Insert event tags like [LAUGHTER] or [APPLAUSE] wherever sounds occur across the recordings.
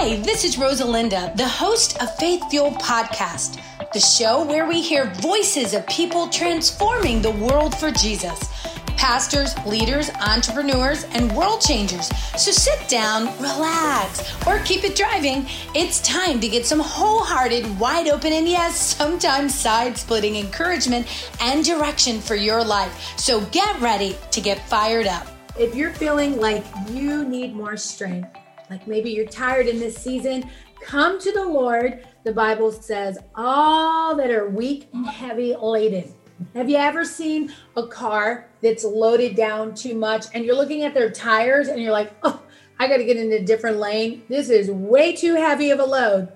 Hi, this is Rosalinda, the host of Faith Fuel Podcast, the show where we hear voices of people transforming the world for Jesus. Pastors, leaders, entrepreneurs, and world changers. So sit down, relax, or keep it driving. It's time to get some wholehearted, wide open, and yes, sometimes side splitting encouragement and direction for your life. So get ready to get fired up. If you're feeling like you need more strength, like maybe you're tired in this season, come to the Lord. The Bible says, all that are weak and heavy laden. Have you ever seen a car that's loaded down too much and you're looking at their tires and you're like, oh, I got to get in a different lane. This is way too heavy of a load.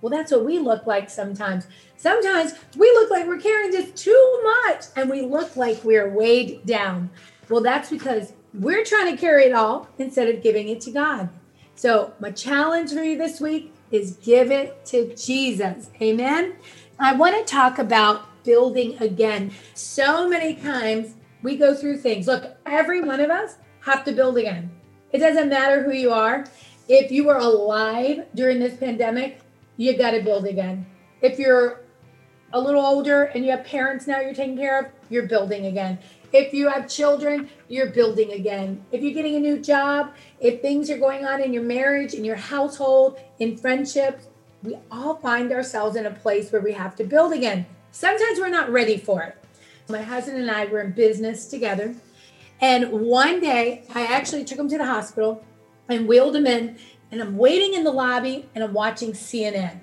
Well, that's what we look like sometimes. Sometimes we look like we're carrying just too much and we look like we're weighed down. Well, that's because we're trying to carry it all instead of giving it to God. So, my challenge for you this week is give it to Jesus. Amen. I want to talk about building again. So many times we go through things. Look, every one of us have to build again. It doesn't matter who you are. If you were alive during this pandemic, you got to build again. If you're a little older and you have parents now you're taking care of, you're building again. If you have children, you're building again. If you're getting a new job, if things are going on in your marriage, in your household, in friendships, we all find ourselves in a place where we have to build again. Sometimes we're not ready for it. My husband and I were in business together. And one day, I actually took him to the hospital and wheeled him in. And I'm waiting in the lobby and I'm watching CNN.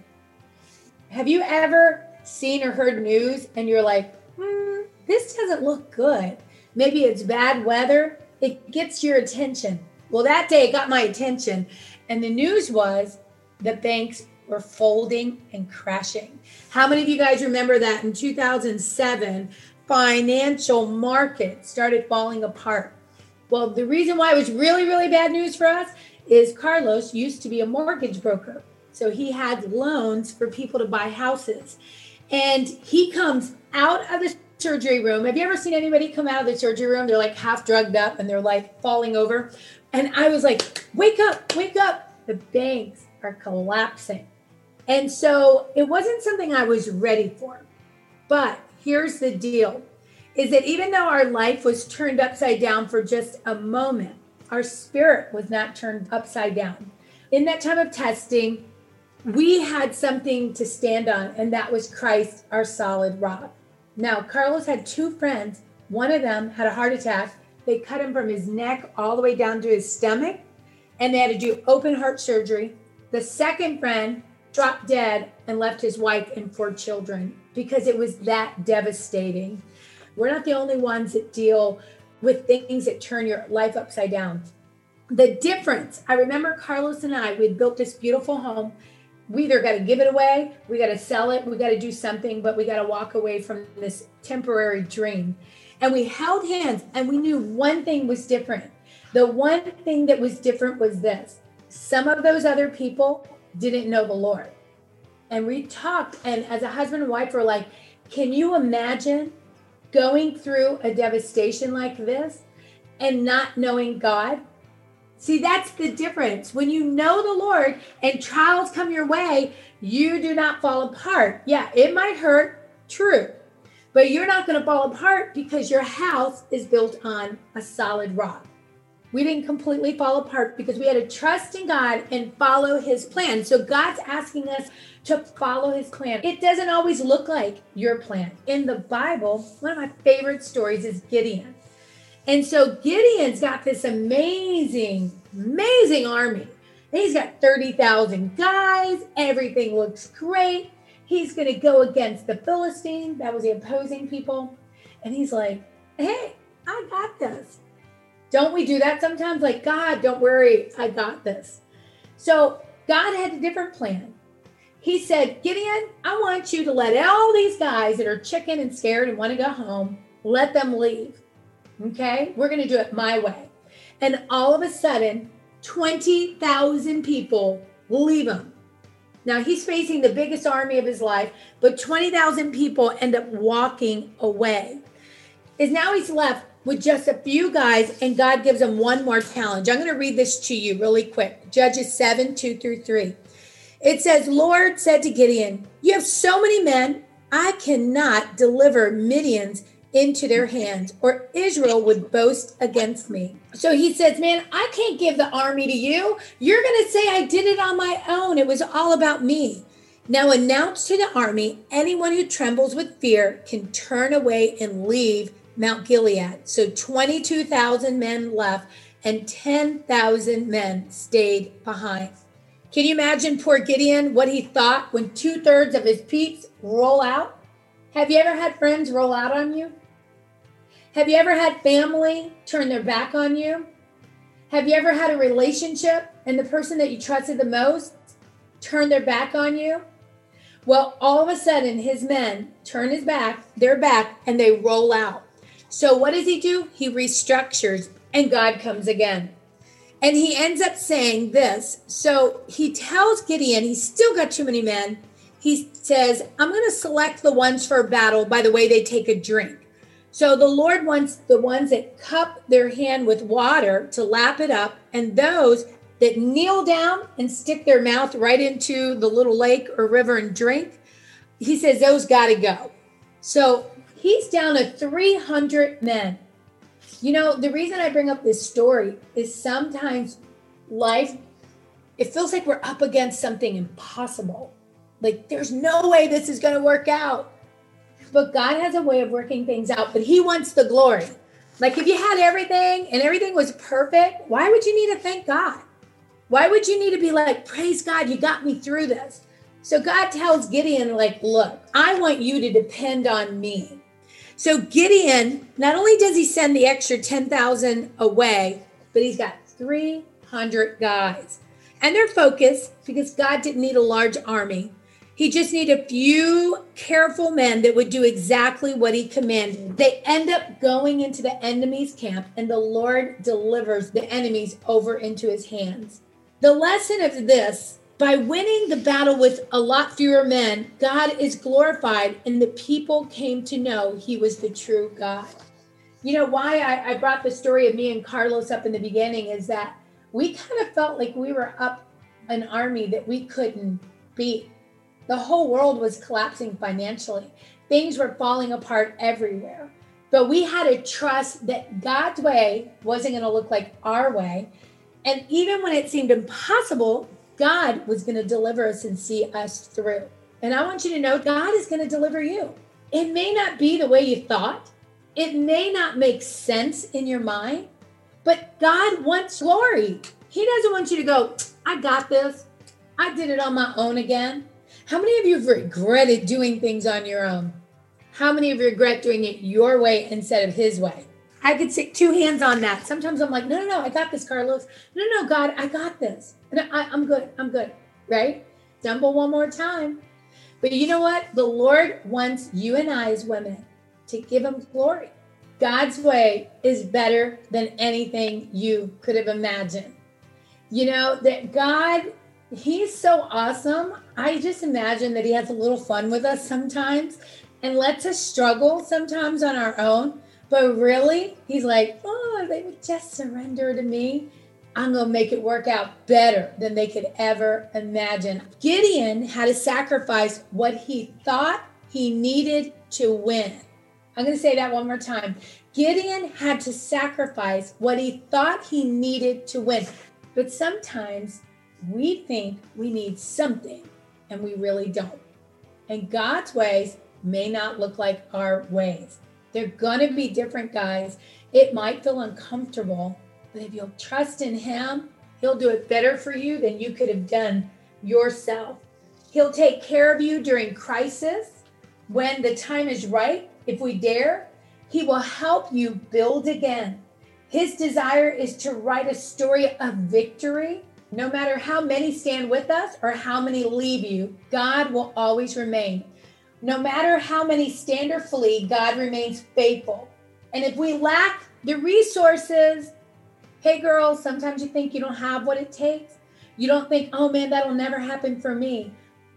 Have you ever seen or heard news and you're like, hmm, this doesn't look good. Maybe it's bad weather. It gets your attention. Well, that day it got my attention. And the news was the banks were folding and crashing. How many of you guys remember that in 2007, financial markets started falling apart? Well, the reason why it was really, really bad news for us is Carlos used to be a mortgage broker. So he had loans for people to buy houses. And he comes out of the surgery room. Have you ever seen anybody come out of the surgery room? They're like half drugged up and they're like falling over. And I was like, wake up, wake up. The banks are collapsing. And so it wasn't something I was ready for. But here's the deal is that even though our life was turned upside down for just a moment, our spirit was not turned upside down. In that time of testing, we had something to stand on, and that was Christ, our solid rock. Now, Carlos had two friends. One of them had a heart attack. They cut him from his neck all the way down to his stomach, and they had to do open heart surgery. The second friend dropped dead and left his wife and four children because it was that devastating. We're not the only ones that deal with things that turn your life upside down. The difference, I remember Carlos and I, we built this beautiful home we either got to give it away, we got to sell it, we got to do something, but we got to walk away from this temporary dream. And we held hands and we knew one thing was different. The one thing that was different was this some of those other people didn't know the Lord. And we talked, and as a husband and wife, we're like, can you imagine going through a devastation like this and not knowing God? See, that's the difference. When you know the Lord and trials come your way, you do not fall apart. Yeah, it might hurt, true, but you're not going to fall apart because your house is built on a solid rock. We didn't completely fall apart because we had to trust in God and follow his plan. So God's asking us to follow his plan. It doesn't always look like your plan. In the Bible, one of my favorite stories is Gideon. And so Gideon's got this amazing, amazing army. He's got 30,000 guys. Everything looks great. He's going to go against the Philistine. That was the opposing people. And he's like, hey, I got this. Don't we do that sometimes? Like, God, don't worry, I got this. So God had a different plan. He said, Gideon, I want you to let all these guys that are chicken and scared and want to go home, let them leave. Okay, we're going to do it my way. And all of a sudden, 20,000 people leave him. Now he's facing the biggest army of his life, but 20,000 people end up walking away. Is now he's left with just a few guys, and God gives him one more challenge. I'm going to read this to you really quick Judges 7 2 through 3. It says, Lord said to Gideon, You have so many men, I cannot deliver Midians into their hands, or Israel would boast against me. So he says, Man, I can't give the army to you. You're going to say I did it on my own. It was all about me. Now announce to the army anyone who trembles with fear can turn away and leave Mount Gilead. So 22,000 men left and 10,000 men stayed behind. Can you imagine poor Gideon, what he thought when two thirds of his peeps roll out? Have you ever had friends roll out on you? Have you ever had family turn their back on you? Have you ever had a relationship and the person that you trusted the most turn their back on you? Well, all of a sudden, his men turn his back, their back, and they roll out. So, what does he do? He restructures, and God comes again. And he ends up saying this. So, he tells Gideon, he's still got too many men. He says, I'm going to select the ones for battle by the way they take a drink. So the Lord wants the ones that cup their hand with water to lap it up, and those that kneel down and stick their mouth right into the little lake or river and drink. He says those got to go. So he's down to 300 men. You know, the reason I bring up this story is sometimes life, it feels like we're up against something impossible. Like there's no way this is going to work out. But God has a way of working things out, but He wants the glory. Like if you had everything and everything was perfect, why would you need to thank God? Why would you need to be like, praise God, you got me through this? So God tells Gideon, like, look, I want you to depend on me. So Gideon, not only does he send the extra 10,000 away, but he's got 300 guys. And they're focused because God didn't need a large army. He just needed a few careful men that would do exactly what he commanded. They end up going into the enemy's camp, and the Lord delivers the enemies over into his hands. The lesson of this by winning the battle with a lot fewer men, God is glorified, and the people came to know he was the true God. You know, why I, I brought the story of me and Carlos up in the beginning is that we kind of felt like we were up an army that we couldn't beat the whole world was collapsing financially. Things were falling apart everywhere. But we had to trust that God's way wasn't going to look like our way. And even when it seemed impossible, God was going to deliver us and see us through. And I want you to know God is going to deliver you. It may not be the way you thought, it may not make sense in your mind, but God wants glory. He doesn't want you to go, I got this. I did it on my own again. How many of you have regretted doing things on your own? How many of you regret doing it your way instead of his way? I could stick two hands on that. Sometimes I'm like, no, no, no, I got this, Carlos. No, no, God, I got this. I, I'm good. I'm good. Right? Stumble one more time. But you know what? The Lord wants you and I as women to give him glory. God's way is better than anything you could have imagined. You know, that God he's so awesome. I just imagine that he has a little fun with us sometimes and lets us struggle sometimes on our own. But really, he's like, oh, they would just surrender to me. I'm going to make it work out better than they could ever imagine. Gideon had to sacrifice what he thought he needed to win. I'm going to say that one more time. Gideon had to sacrifice what he thought he needed to win. But sometimes we think we need something and we really don't. And God's ways may not look like our ways. They're going to be different, guys. It might feel uncomfortable, but if you'll trust in Him, He'll do it better for you than you could have done yourself. He'll take care of you during crisis when the time is right. If we dare, He will help you build again. His desire is to write a story of victory no matter how many stand with us or how many leave you, God will always remain. No matter how many stand or flee, God remains faithful. And if we lack the resources, hey girls, sometimes you think you don't have what it takes. You don't think, oh man, that'll never happen for me.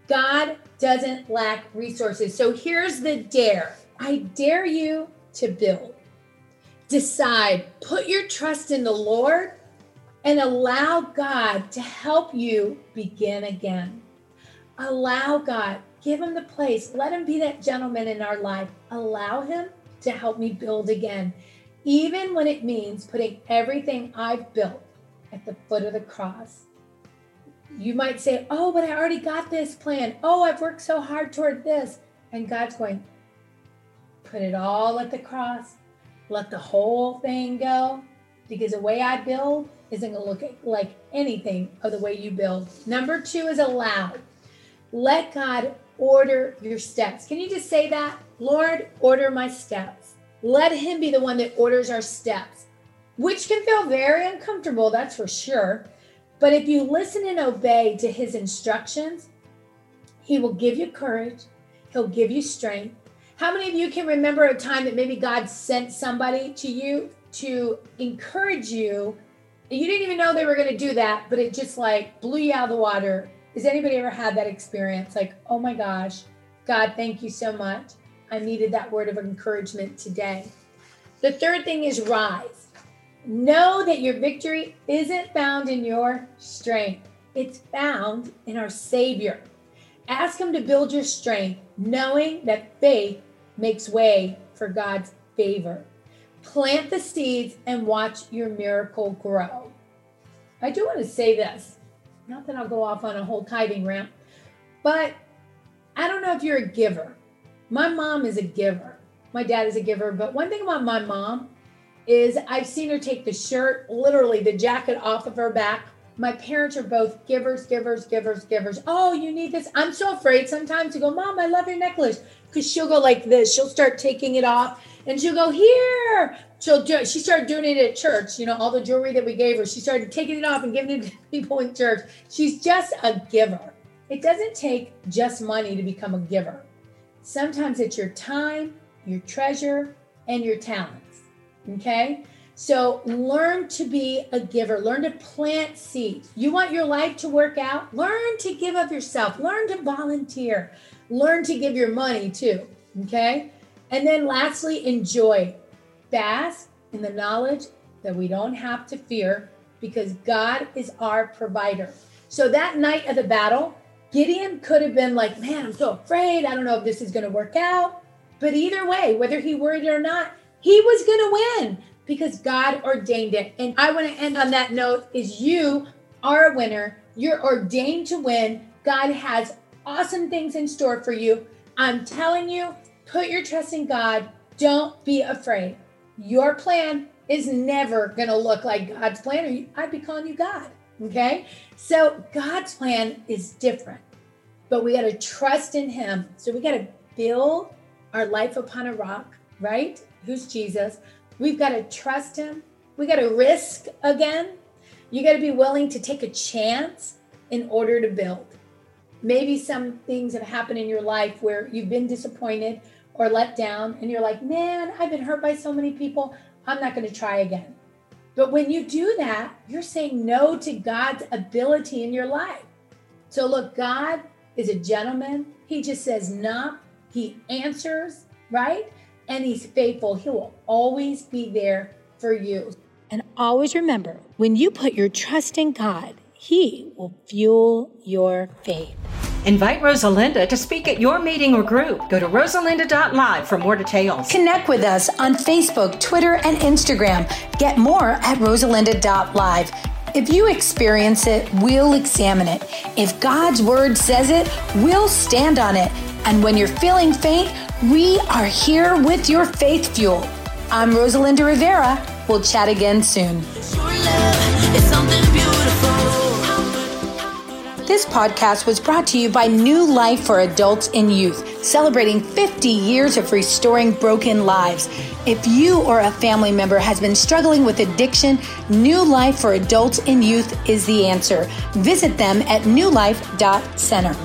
God doesn't lack resources. So here's the dare I dare you to build. decide, put your trust in the Lord and allow God to help you begin again. Allow God, give him the place, let him be that gentleman in our life. Allow him to help me build again, even when it means putting everything I've built at the foot of the cross. You might say, Oh, but I already got this plan. Oh, I've worked so hard toward this. And God's going, Put it all at the cross, let the whole thing go, because the way I build isn't going to look like anything of the way you build. Number two is allow. Let God order your steps. Can you just say that? Lord, order my steps. Let Him be the one that orders our steps, which can feel very uncomfortable, that's for sure. But if you listen and obey to His instructions, He will give you courage, He'll give you strength. How many of you can remember a time that maybe God sent somebody to you to encourage you? You didn't even know they were going to do that, but it just like blew you out of the water has anybody ever had that experience? Like, oh my gosh, God, thank you so much. I needed that word of encouragement today. The third thing is rise. Know that your victory isn't found in your strength, it's found in our Savior. Ask Him to build your strength, knowing that faith makes way for God's favor. Plant the seeds and watch your miracle grow. I do want to say this not that I'll go off on a whole tithing rant, but I don't know if you're a giver. My mom is a giver. My dad is a giver. But one thing about my mom is I've seen her take the shirt, literally the jacket off of her back. My parents are both givers, givers, givers, givers. Oh, you need this. I'm so afraid sometimes to go, Mom, I love your necklace. Because she'll go like this. She'll start taking it off and she'll go, Here, she'll do she started doing it at church you know all the jewelry that we gave her she started taking it off and giving it to [LAUGHS] people in church she's just a giver it doesn't take just money to become a giver sometimes it's your time your treasure and your talents okay so learn to be a giver. Learn to plant seeds. You want your life to work out? Learn to give of yourself. Learn to volunteer. Learn to give your money too okay? And then lastly enjoy. Bask in the knowledge that we don't have to fear because God is our provider. So that night of the battle, Gideon could have been like, Man, I'm so afraid. I don't know if this is going to work out. But either way, whether he worried or not, he was going to win because God ordained it. And I want to end on that note is you are a winner. You're ordained to win. God has awesome things in store for you. I'm telling you, put your trust in God. Don't be afraid. Your plan is never going to look like God's plan, or I'd be calling you God. Okay. So God's plan is different, but we got to trust in Him. So we got to build our life upon a rock, right? Who's Jesus? We've got to trust Him. We got to risk again. You got to be willing to take a chance in order to build. Maybe some things have happened in your life where you've been disappointed or let down and you're like, man, I've been hurt by so many people. I'm not going to try again. But when you do that, you're saying no to God's ability in your life. So look, God is a gentleman. He just says knock. He answers, right? And he's faithful. He will always be there for you. And always remember when you put your trust in God, He will fuel your faith. Invite Rosalinda to speak at your meeting or group. Go to rosalinda.live for more details. Connect with us on Facebook, Twitter, and Instagram. Get more at rosalinda.live. If you experience it, we'll examine it. If God's word says it, we'll stand on it. And when you're feeling faint, we are here with your faith fuel. I'm Rosalinda Rivera. We'll chat again soon. This podcast was brought to you by New Life for Adults and Youth, celebrating 50 years of restoring broken lives. If you or a family member has been struggling with addiction, New Life for Adults and Youth is the answer. Visit them at newlife.center.